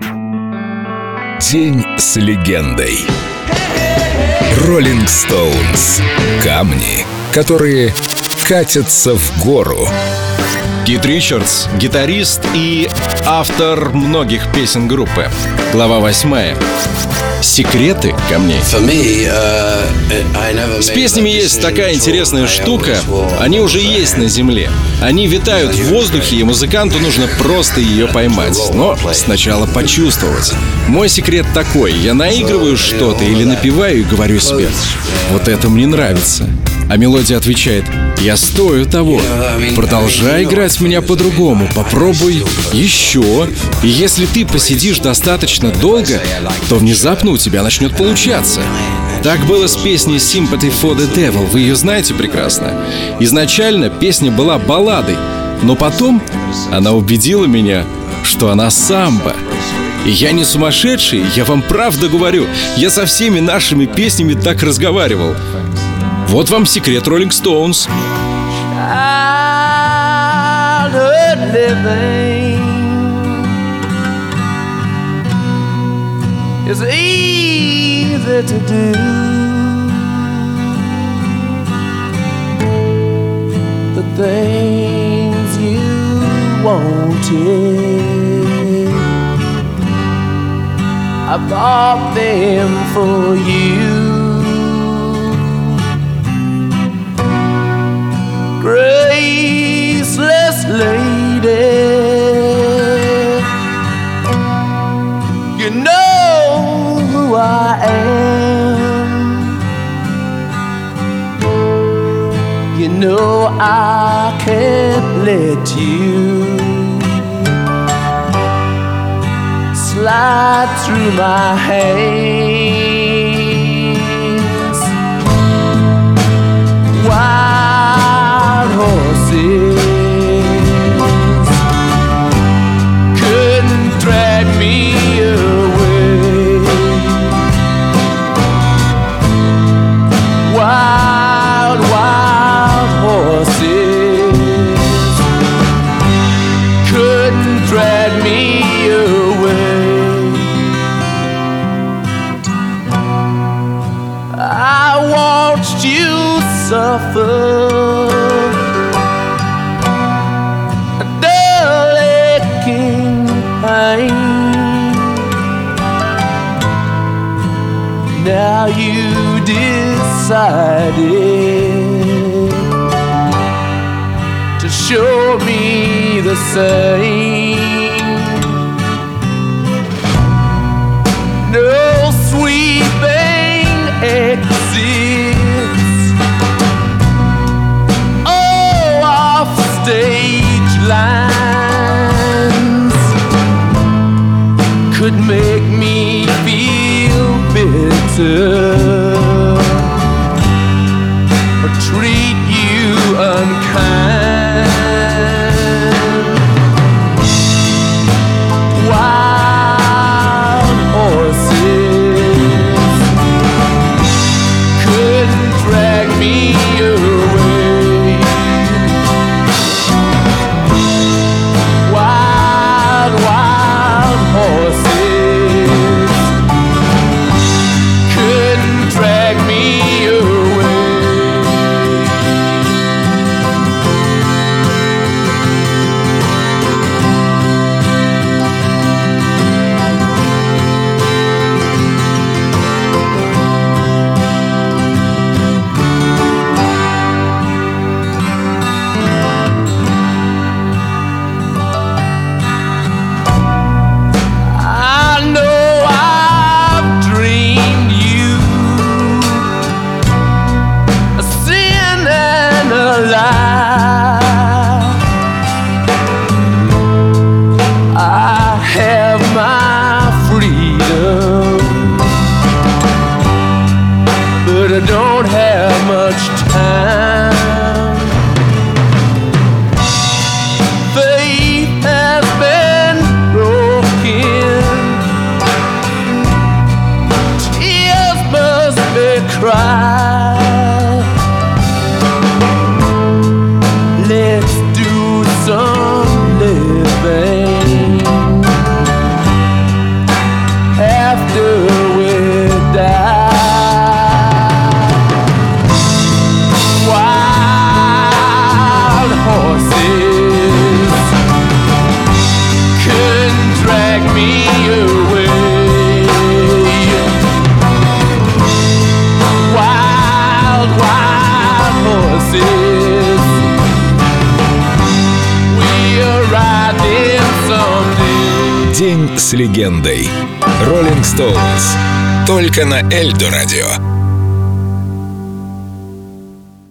День с легендой. Роллинг Стоунс. Камни, которые катятся в гору. Кит Ричардс — гитарист и автор многих песен группы. Глава восьмая. Секреты камней. uh, С песнями есть такая интересная штука. Они уже есть на земле. Они витают в воздухе, и музыканту нужно просто ее поймать. Но сначала почувствовать. Мой секрет такой. Я наигрываю что-то или напеваю и говорю себе, вот это мне нравится. А мелодия отвечает, я стою того. Продолжай играть меня по-другому. Попробуй еще. И если ты посидишь достаточно долго, то внезапно у тебя начнет получаться. Так было с песней Sympathy for the Devil. Вы ее знаете прекрасно. Изначально песня была балладой, но потом она убедила меня, что она самбо. И я не сумасшедший, я вам правда говорю. Я со всеми нашими песнями так разговаривал. Вот вам секрет Роллинг Стоунс. is easy to do. The things you wanted, I bought them for you. You know who I am. You know I can't let you slide through my hands. Couldn't me away. I watched you suffer a dull aching pain. Now you decided to show me the same. Could make me feel bitter don't have much time. День с легендой. Роллинг Стоунс. Только на Эльдо радио.